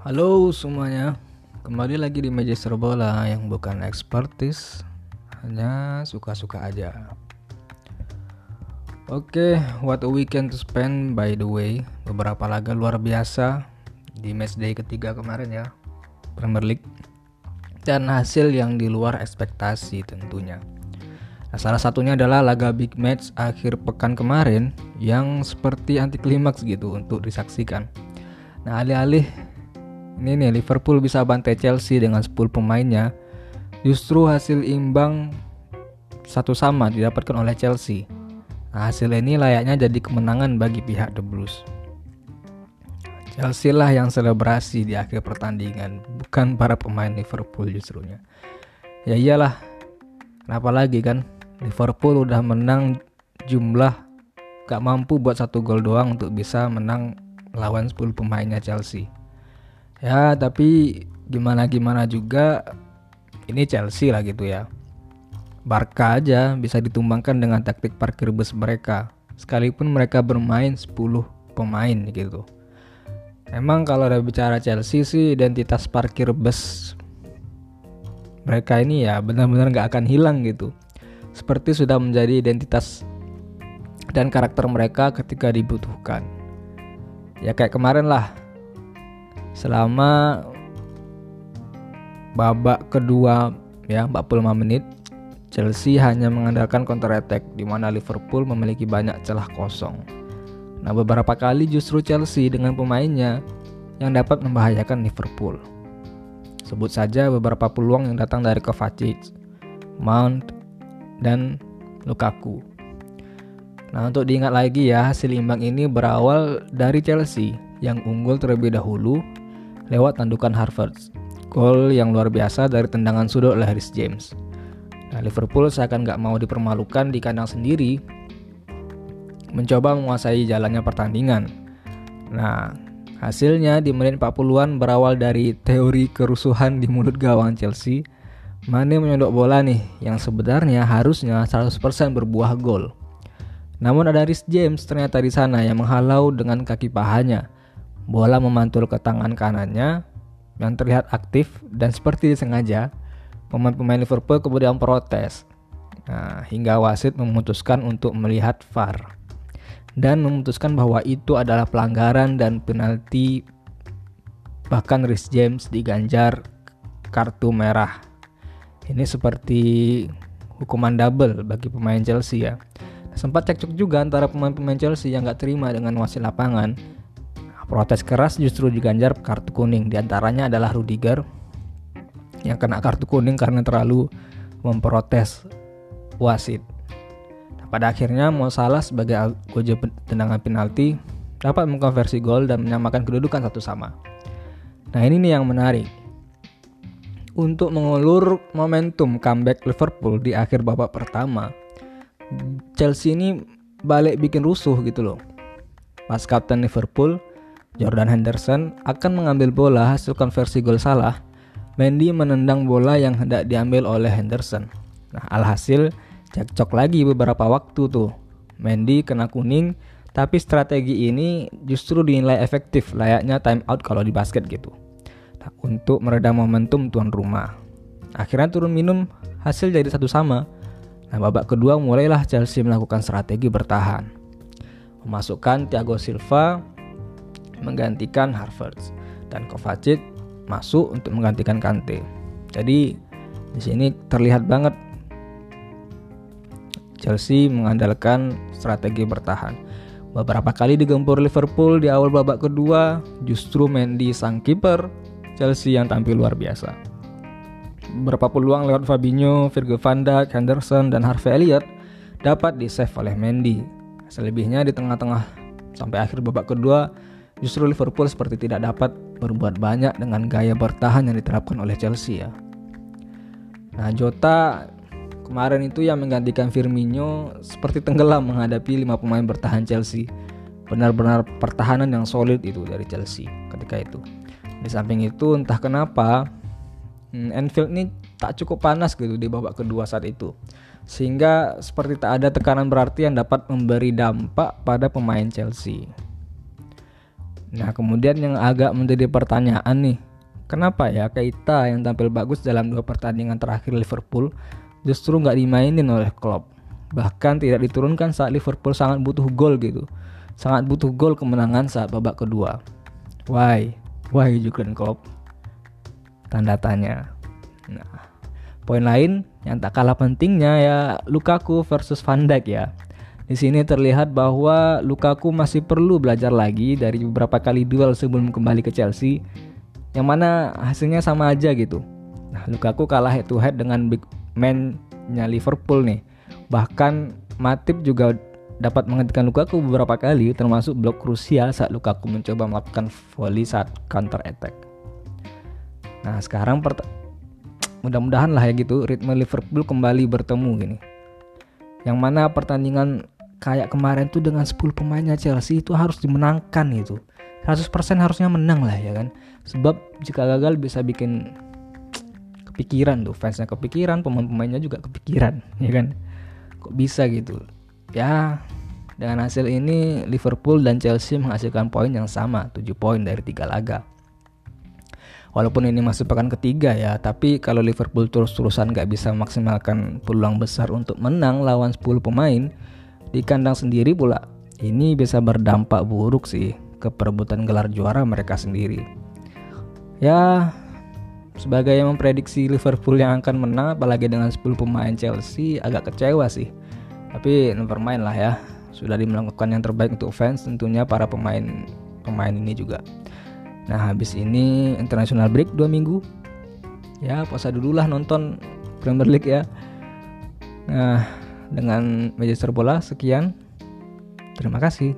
Halo semuanya, kembali lagi di Magister Bola yang bukan expertise, hanya suka-suka aja. Oke, what a weekend to spend by the way. Beberapa laga luar biasa di matchday ketiga kemarin ya, Premier League. Dan hasil yang di luar ekspektasi tentunya. Nah, salah satunya adalah laga big match akhir pekan kemarin yang seperti anti klimaks gitu untuk disaksikan. Nah, alih-alih ini nih Liverpool bisa bantai Chelsea dengan 10 pemainnya. Justru hasil imbang satu sama didapatkan oleh Chelsea. Nah, hasil ini layaknya jadi kemenangan bagi pihak The Blues. Chelsea lah yang selebrasi di akhir pertandingan, bukan para pemain Liverpool justrunya. Ya iyalah, kenapa lagi kan? Liverpool udah menang jumlah gak mampu buat satu gol doang untuk bisa menang lawan 10 pemainnya Chelsea. Ya, tapi gimana gimana juga ini Chelsea lah gitu ya. Barca aja bisa ditumbangkan dengan taktik parkir bus mereka. Sekalipun mereka bermain 10 pemain gitu. Emang kalau ada bicara Chelsea sih identitas parkir bus mereka ini ya benar-benar nggak akan hilang gitu. Seperti sudah menjadi identitas dan karakter mereka ketika dibutuhkan. Ya kayak kemarin lah selama babak kedua ya 45 menit Chelsea hanya mengandalkan counter attack di mana Liverpool memiliki banyak celah kosong. Nah, beberapa kali justru Chelsea dengan pemainnya yang dapat membahayakan Liverpool. Sebut saja beberapa peluang yang datang dari Kovacic, Mount, dan Lukaku. Nah, untuk diingat lagi ya, hasil imbang ini berawal dari Chelsea yang unggul terlebih dahulu lewat tandukan Harvard. Gol yang luar biasa dari tendangan sudut oleh Harris James. Nah, Liverpool seakan gak mau dipermalukan di kandang sendiri, mencoba menguasai jalannya pertandingan. Nah, hasilnya di menit 40-an berawal dari teori kerusuhan di mulut gawang Chelsea. Mane menyodok bola nih yang sebenarnya harusnya 100% berbuah gol. Namun ada Rhys James ternyata di sana yang menghalau dengan kaki pahanya. Bola memantul ke tangan kanannya yang terlihat aktif dan seperti disengaja. Pemain-pemain Liverpool kemudian protes. Nah, hingga wasit memutuskan untuk melihat VAR dan memutuskan bahwa itu adalah pelanggaran dan penalti bahkan Rhys James diganjar kartu merah. Ini seperti hukuman double bagi pemain Chelsea ya. Sempat cekcok juga antara pemain-pemain Chelsea yang gak terima dengan wasit lapangan Protes keras justru diganjar kartu kuning. Di antaranya adalah Rudiger yang kena kartu kuning karena terlalu memprotes wasit. Pada akhirnya Mo Salah sebagai algojo tendangan penalti dapat mengkonversi gol dan menyamakan kedudukan satu sama. Nah ini nih yang menarik. Untuk mengulur momentum comeback Liverpool di akhir babak pertama, Chelsea ini balik bikin rusuh gitu loh. Pas kapten Liverpool Jordan Henderson akan mengambil bola hasil konversi gol salah. Mendy menendang bola yang hendak diambil oleh Henderson. Nah, alhasil cekcok lagi beberapa waktu tuh. Mendy kena kuning, tapi strategi ini justru dinilai efektif layaknya time out kalau di basket gitu. Nah, untuk meredam momentum tuan rumah. Akhirnya turun minum, hasil jadi satu sama. Nah, babak kedua mulailah Chelsea melakukan strategi bertahan. Memasukkan Thiago Silva menggantikan Harvard dan Kovacic masuk untuk menggantikan Kante. Jadi di sini terlihat banget Chelsea mengandalkan strategi bertahan. Beberapa kali digempur Liverpool di awal babak kedua, justru Mendy sang kiper Chelsea yang tampil luar biasa. Beberapa peluang lewat Fabinho, Virgil van Dijk, Henderson, dan Harvey Elliott dapat di-save oleh Mendy. Selebihnya di tengah-tengah sampai akhir babak kedua Justru Liverpool seperti tidak dapat berbuat banyak dengan gaya bertahan yang diterapkan oleh Chelsea ya. Nah Jota kemarin itu yang menggantikan Firmino seperti tenggelam menghadapi lima pemain bertahan Chelsea. Benar-benar pertahanan yang solid itu dari Chelsea ketika itu. Di samping itu entah kenapa hmm, Anfield ini tak cukup panas gitu di babak kedua saat itu. Sehingga seperti tak ada tekanan berarti yang dapat memberi dampak pada pemain Chelsea. Nah, kemudian yang agak menjadi pertanyaan nih, kenapa ya Keita yang tampil bagus dalam dua pertandingan terakhir Liverpool justru nggak dimainin oleh Klopp? Bahkan tidak diturunkan saat Liverpool sangat butuh gol gitu. Sangat butuh gol kemenangan saat babak kedua. Why? Why Jurgen Klopp? Tanda tanya. Nah, poin lain yang tak kalah pentingnya ya Lukaku versus Van Dijk ya. Di sini terlihat bahwa Lukaku masih perlu belajar lagi dari beberapa kali duel sebelum kembali ke Chelsea yang mana hasilnya sama aja gitu. Nah, Lukaku kalah head to head dengan big man-nya Liverpool nih. Bahkan Matip juga dapat menghentikan Lukaku beberapa kali termasuk blok krusial saat Lukaku mencoba melakukan volley saat counter attack. Nah, sekarang mudah-mudahan lah ya gitu ritme Liverpool kembali bertemu gini. Yang mana pertandingan kayak kemarin tuh dengan 10 pemainnya Chelsea itu harus dimenangkan gitu. 100% harusnya menang lah ya kan? Sebab jika gagal bisa bikin kepikiran tuh fansnya kepikiran pemain-pemainnya juga kepikiran ya kan? Kok bisa gitu? Ya dengan hasil ini Liverpool dan Chelsea menghasilkan poin yang sama 7 poin dari tiga laga. Walaupun ini masih pekan ketiga ya, tapi kalau Liverpool terus-terusan gak bisa memaksimalkan peluang besar untuk menang lawan 10 pemain, di kandang sendiri pula, ini bisa berdampak buruk sih ke perebutan gelar juara mereka sendiri. Ya, sebagai yang memprediksi Liverpool yang akan menang apalagi dengan 10 pemain Chelsea agak kecewa sih. Tapi never mind lah ya. Sudah melakukan yang terbaik untuk fans tentunya para pemain pemain ini juga. Nah, habis ini international break 2 minggu. Ya, puasa dulu lah nonton Premier League ya. Nah, dengan Magister Bola sekian. Terima kasih.